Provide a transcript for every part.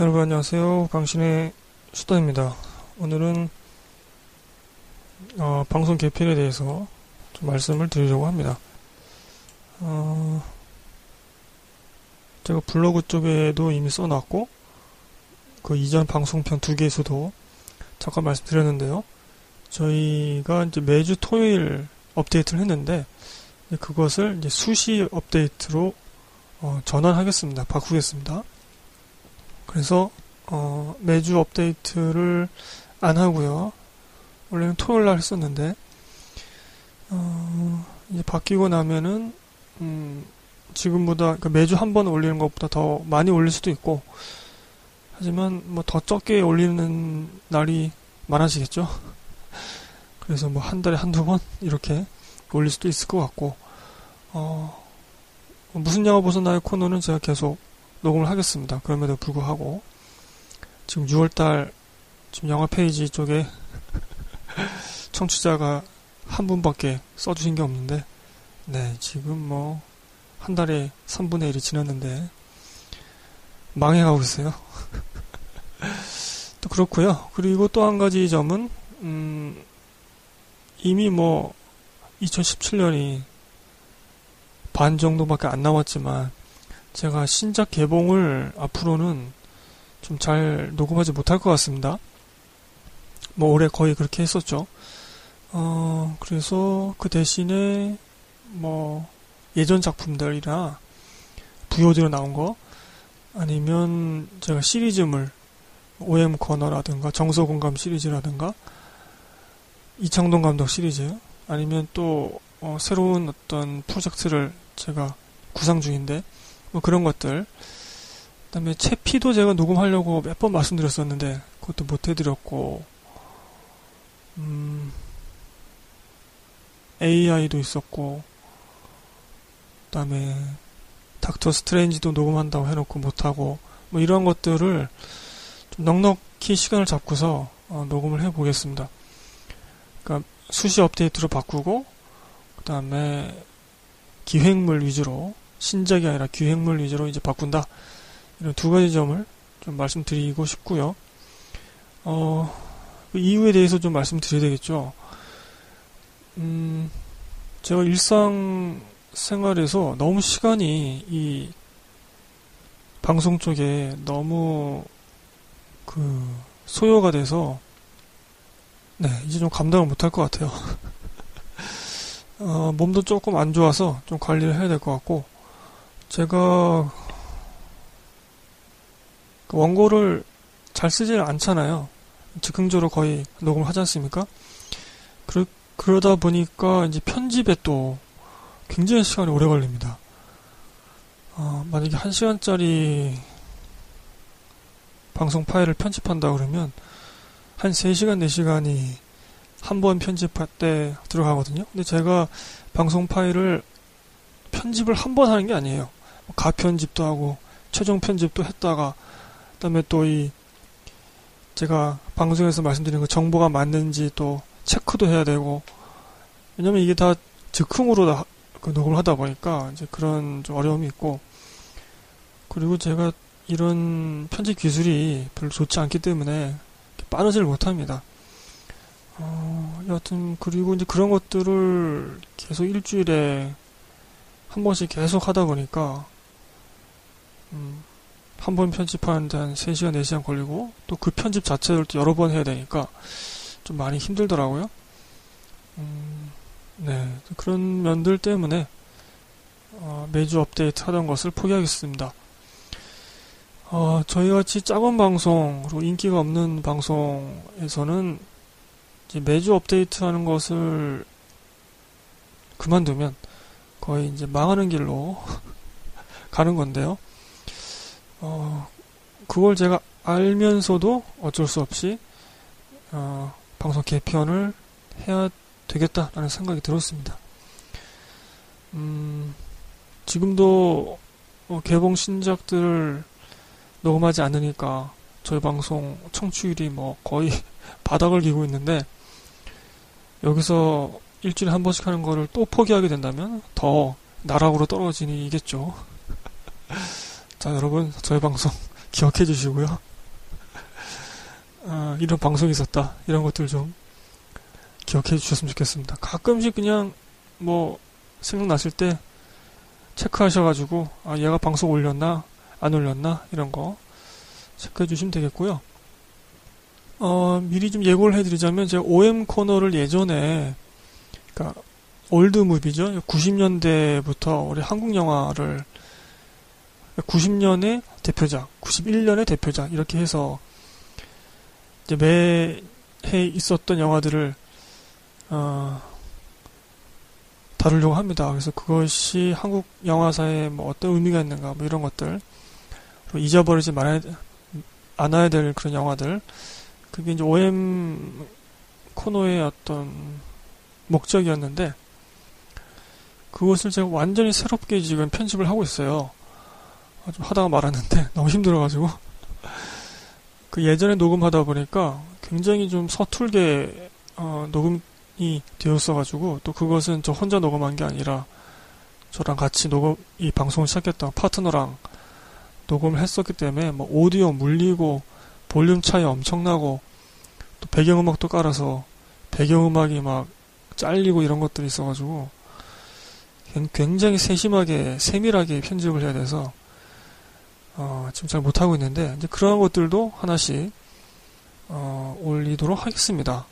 여러분 안녕하세요. 강신의 수다입니다. 오늘은 어, 방송 개편에 대해서 좀 말씀을 드리려고 합니다. 어, 제가 블로그 쪽에도 이미 써놨고 그 이전 방송편 두 개에서도 잠깐 말씀드렸는데요. 저희가 이제 매주 토요일 업데이트를 했는데 그것을 이제 수시 업데이트로 어, 전환하겠습니다. 바꾸겠습니다. 그래서 어, 매주 업데이트를 안 하고요. 원래는 토요일 날 했었는데 어, 이제 바뀌고 나면은 음, 지금보다 그러니까 매주 한 번 올리는 것보다 더 많이 올릴 수도 있고 하지만 뭐 더 적게 올리는 날이 많아지겠죠. 그래서 뭐 한 달에 한두 번 이렇게 올릴 수도 있을 것 같고 어, 무슨 영화 보셨나요 코너는 제가 계속 녹음을 하겠습니다. 그럼에도 불구하고 지금 6월달 지금 영화 페이지 쪽에 청취자가 한 분밖에 써주신 게 없는데 네 지금 뭐 한 달에 3분의 1이 지났는데 망해가고 있어요. 또 그렇고요. 그리고 또 한 가지 점은 음, 이미 뭐 2017년이 반 정도밖에 안 남았지만 제가 신작 개봉을 앞으로는 좀 잘 녹음하지 못할 것 같습니다. 뭐 올해 거의 그렇게 했었죠. 어, 그래서 그 대신에 뭐 예전 작품들이나 VOD로 나온 거 아니면 제가 시리즈물 OM 커너라든가 정서공감 시리즈라든가 이창동 감독 시리즈 아니면 또 어, 새로운 어떤 프로젝트를 제가 구상 중인데 뭐 그런 것들 그다음에 채피도 제가 녹음하려고 몇 번 말씀드렸었는데 그것도 못 해드렸고 음, AI도 있었고 그다음에 닥터 스트레인지도 녹음한다고 해놓고 못하고 뭐 이런 것들을 좀 넉넉히 시간을 잡고서 어, 녹음을 해보겠습니다. 그러니까 수시 업데이트로 바꾸고 그 다음에 기획물 위주로 신작이 아니라 기획물 위주로 이제 바꾼다. 이런 두 가지 점을 좀 말씀드리고 싶고요. 어, 그 이유에 대해서 좀 말씀드려야 되겠죠. 음, 제가 일상 생활에서 너무 시간이 이 방송 쪽에 너무 그 소요가 돼서 네, 이제 좀 감당을 못할 것 같아요. 어, 몸도 조금 안 좋아서 좀 관리를 해야 될 것 같고 제가 그 원고를 잘 쓰질 않잖아요. 즉흥적으로 거의 녹음을 하지 않습니까? 그러, 그러다 보니까 이제 편집에 또 굉장히 시간이 오래 걸립니다. 어, 만약에 1시간짜리 방송 파일을 편집한다 그러면 한 3시간, 4시간이 한 번 편집할 때 들어가거든요. 근데 제가 방송 파일을 편집을 한 번 하는 게 아니에요. 가편집도 하고 최종 편집도 했다가 그다음에 또 이 제가 방송에서 말씀드린 그 정보가 맞는지 또 체크도 해야 되고 왜냐면 이게 다 즉흥으로 다 그 녹음을 하다 보니까 이제 그런 좀 어려움이 있고 그리고 제가 이런 편집 기술이 별로 좋지 않기 때문에 빠르지를 못합니다. 어, 여하튼 그리고 이제 그런 것들을 계속 일주일에 한 번씩 계속 하다 보니까 음, 한 번 편집하는데 한 3시간, 4시간 걸리고 또 그 편집 자체를 또 여러 번 해야 되니까 좀 많이 힘들더라고요. 음, 네. 그런 면들 때문에 어, 매주 업데이트 하던 것을 포기하겠습니다. 어, 저희같이 작은 방송, 그리고 인기가 없는 방송에서는 매주 업데이트 하는 것을 그만두면 거의 이제 망하는 길로 가는 건데요. 어, 그걸 제가 알면서도 어쩔 수 없이 어, 방송 개편을 해야 되겠다라는 생각이 들었습니다. 음, 지금도 어, 개봉 신작들을 녹음하지 않으니까 저희 방송 청취율이 뭐 거의 바닥을 기고 있는데 여기서 일주일에 한 번씩 하는 거를 또 포기하게 된다면 더 나락으로 떨어지니겠죠. 자, 여러분, 저희 방송 기억해 주시고요. 어, 이런 방송이 있었다. 이런 것들 좀 기억해 주셨으면 좋겠습니다. 가끔씩 그냥 뭐 생각났을 때 체크하셔가지고 아 얘가 방송 올렸나 안 올렸나 이런 거 체크해 주시면 되겠고요. 어, 미리 좀 예고를 해드리자면 제가 OM 코너를 예전에 그러니까 old movie죠. 90년대부터 우리 한국 영화를 90년의 대표작, 91년의 대표작 이렇게 해서 이제 매해 있었던 영화들을 어, 다루려고 합니다. 그래서 그것이 한국 영화사에 뭐 어떤 의미가 있는가 뭐 이런 것들 잊어버리지 말아야 않아야 될 그런 영화들 그게 이제 OM 코너의 어떤 목적이었는데 그것을 제가 완전히 새롭게 지금 편집을 하고 있어요. 좀 하다가 말았는데 너무 힘들어가지고. 그 예전에 녹음하다 보니까 굉장히 좀 서툴게 어, 녹음이 되었어가지고 또 그것은 저 혼자 녹음한 게 아니라 저랑 같이 녹음 이 방송을 시작했던 파트너랑 녹음을 했었기 때문에 뭐 오디오 물리고 볼륨 차이 엄청나고 또 배경음악도 깔아서 배경음악이 막 잘리고 이런 것들이 있어가지고 굉장히 세심하게 세밀하게 편집을 해야 돼서 어, 지금 잘 못하고 있는데 이제 그러한 것들도 하나씩 어, 올리도록 하겠습니다.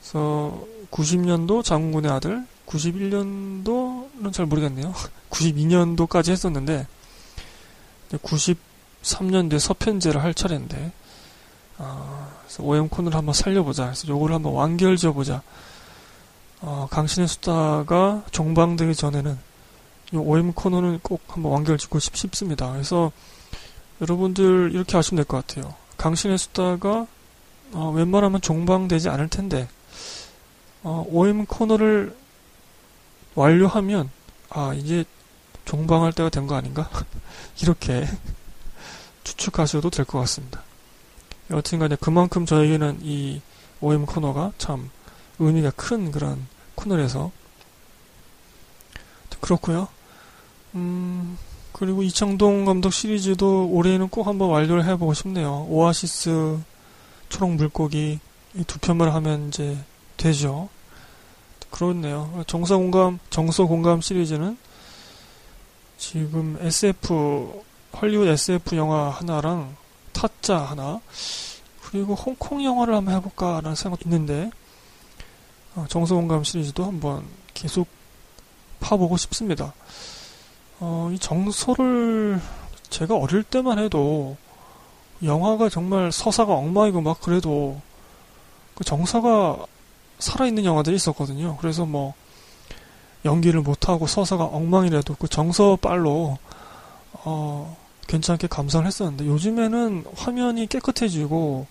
그래서 90년도 장군의 아들, 91년도는 잘 모르겠네요. 92년도까지 했었는데 93년도에 서편제를 할 차례인데 어, 코너를 한번 살려보자. 그래서 요거를 한번 완결 지어보자. 어, 강신의 수다가 종방되기 전에는 이 OM 코너는 꼭 한번 완결 짓고 싶습니다. 그래서 여러분들 이렇게 하시면 될 것 같아요. 강신의 수다가 어, 웬만하면 종방되지 않을 텐데 어, OM 코너를 완료하면 아 이제 종방할 때가 된 거 아닌가? 이렇게 추측하셔도 될 것 같습니다. 여튼간에 그만큼 저에게는 이 OM 코너가 참 의미가 큰 그런 코너라서 그렇고요. 음, 그리고 이창동 감독 시리즈도 올해는 꼭 한번 완료를 해보고 싶네요. 오아시스, 초록 물고기 이두 편만 하면 이제 되죠. 그렇네요. 정서 공감, 정서 공감 시리즈는 지금 SF 헐리우드 SF 영화 하나랑 타짜 하나 그리고 홍콩 영화를 한번 해볼까라는 생각이 있는데 어, 정서 공감 시리즈도 한번 계속 파보고 싶습니다. 어, 이 정서를 제가 어릴 때만 해도 영화가 정말 서사가 엉망이고 막 그래도 그 정서가 살아있는 영화들이 있었거든요. 그래서 뭐 연기를 못하고 서사가 엉망이라도 그 정서 빨로 어, 괜찮게 감상을 했었는데 요즘에는 화면이 깨끗해지고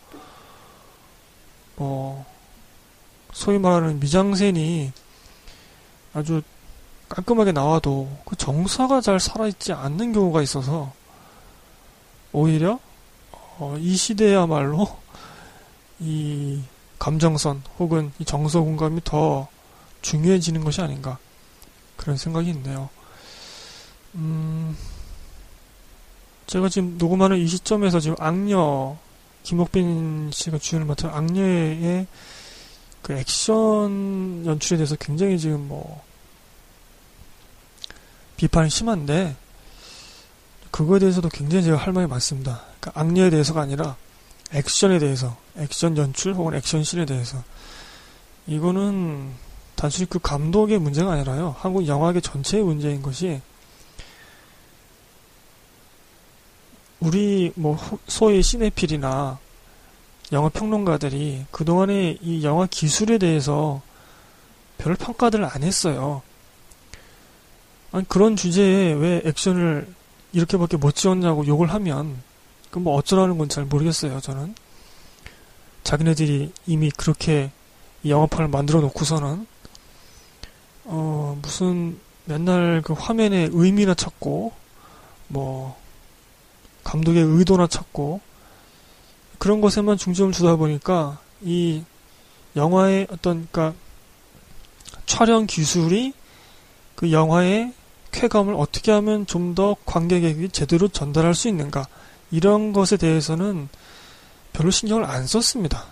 뭐 소위 말하는 미장센이 아주 깔끔하게 나와도 그 정서가 잘 살아있지 않는 경우가 있어서 오히려 어, 이 시대야말로 이 감정선 혹은 이 정서 공감이 더 중요해지는 것이 아닌가 그런 생각이 있네요. 음, 제가 지금 녹음하는 이 시점에서 지금 악녀 김옥빈 씨가 주연을 맡은 악녀의 그 액션 연출에 대해서 굉장히 지금 뭐 비판이 심한데 그거에 대해서도 굉장히 제가 할 말이 많습니다. 그러니까 악녀에 대해서가 아니라 액션에 대해서 액션 연출 혹은 액션씬에 대해서 이거는 단순히 그 감독의 문제가 아니라요. 한국 영화계 전체의 문제인 것이 우리 뭐 소위 시네필이나 영화 평론가들이 그동안에 이 영화 기술에 대해서 별 평가들을 안 했어요. 아니 그런 주제에 왜 액션을 이렇게밖에 못 지었냐고 욕을 하면 그 뭐 어쩌라는 건 잘 모르겠어요. 저는 자기네들이 이미 그렇게 영화판을 만들어 놓고서는 어 무슨 맨날 그 화면의 의미나 찾고 뭐 감독의 의도나 찾고 그런 것에만 중점을 주다 보니까 이 영화의 어떤 그러니까 촬영 기술이 그 영화의 쾌감을 어떻게 하면 좀 더 관객에게 제대로 전달할 수 있는가 이런 것에 대해서는 별로 신경을 안 썼습니다.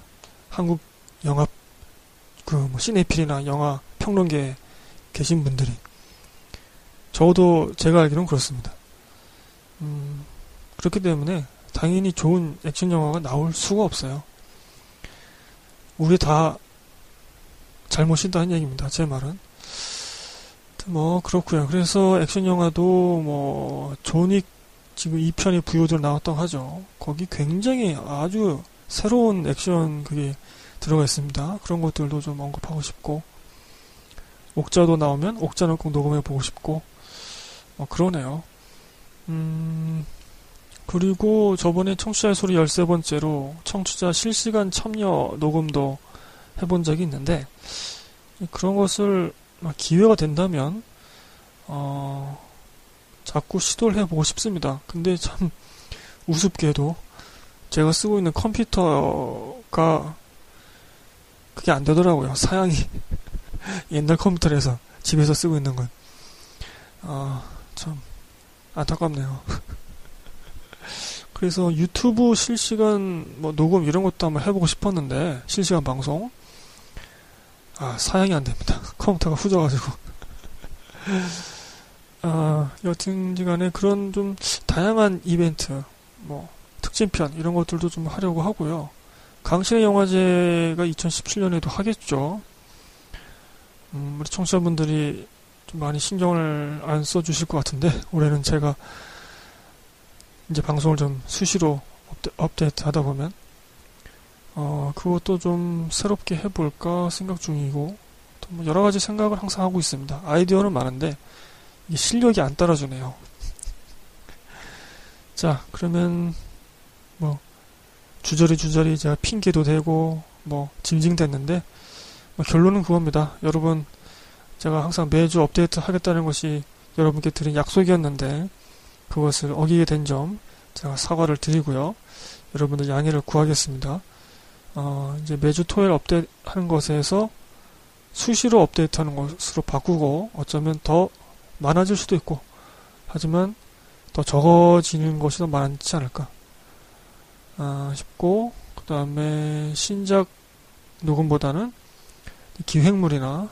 한국 영화 그뭐 시네필이나 영화 평론계에 계신 분들이 저도 제가 알기로는 그렇습니다. 음, 그렇기 때문에 당연히 좋은 액션 영화가 나올 수가 없어요. 우리 다 잘못이다는 얘기입니다. 제 말은. 뭐 그렇고요. 그래서 액션 영화도 뭐 조닉 지금 2편이 부요들 나왔다고 하죠. 거기 굉장히 아주 새로운 액션 그게 들어가 있습니다. 그런 것들도 좀 언급하고 싶고 옥자도 나오면 옥자는 꼭 녹음해 보고 싶고 어, 그러네요. 음, 그리고 저번에 청취자의 소리 13번째로 청취자 실시간 참여 녹음도 해본 적이 있는데 그런 것을 기회가 된다면 어, 자꾸 시도를 해보고 싶습니다. 근데 참 우습게도 제가 쓰고 있는 컴퓨터가 그게 안 되더라고요. 사양이 옛날 컴퓨터에서 집에서 쓰고 있는 건. 아, 참 안타깝네요. 그래서 유튜브 실시간 뭐 녹음 이런 것도 한번 해보고 싶었는데 실시간 방송 아 사양이 안 됩니다. 컴퓨터가 후져가지고 아 여튼지간에 그런 좀 다양한 이벤트 뭐 특집편 이런 것들도 좀 하려고 하고요. 강신의 영화제가 2017년에도 하겠죠. 음, 우리 청취자분들이 좀 많이 신경을 안 써주실 것 같은데 올해는 제가 이제 방송을 좀 수시로 업데, 이트 하다 보면 어, 그것도 좀 새롭게 해볼까 생각 중이고 뭐 여러 가지 생각을 항상 하고 있습니다. 아이디어는 많은데 실력이 안 따라주네요. 자, 그러면 뭐 주저리 주저리 제가 핑계도 대고 뭐 징징댔는데 뭐 결론은 그겁니다. 여러분 제가 항상 매주 업데이트 하겠다는 것이 여러분께 드린 약속이었는데 그것을 어기게 된 점 제가 사과를 드리고요. 여러분들 양해를 구하겠습니다. 어, 이제 매주 토요일 업데이트 하는 것에서 수시로 업데이트 하는 것으로 바꾸고 어쩌면 더 많아질 수도 있고 하지만 더 적어지는 것이 더 많지 않을까 아, 싶고 그 다음에 신작 녹음보다는 기획물이나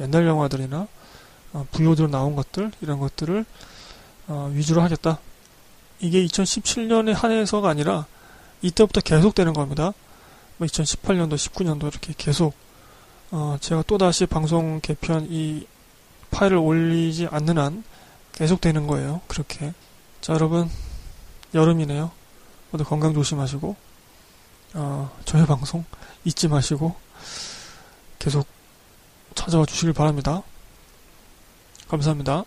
옛날 영화들이나 어, 부요으로 나온 것들 이런 것들을 어, 위주로 하겠다. 이게 2017년에 한해서가 아니라 이때부터 계속되는 겁니다. 2018년도, 뭐 19년도 이렇게 계속 어, 제가 또다시 방송 개편 이 파일을 올리지 않는 한 계속 되는 거예요. 그렇게. 자, 여러분 여름이네요. 모두 건강 조심하시고 어, 저희 방송 잊지 마시고 계속 찾아와 주시길 바랍니다. 감사합니다.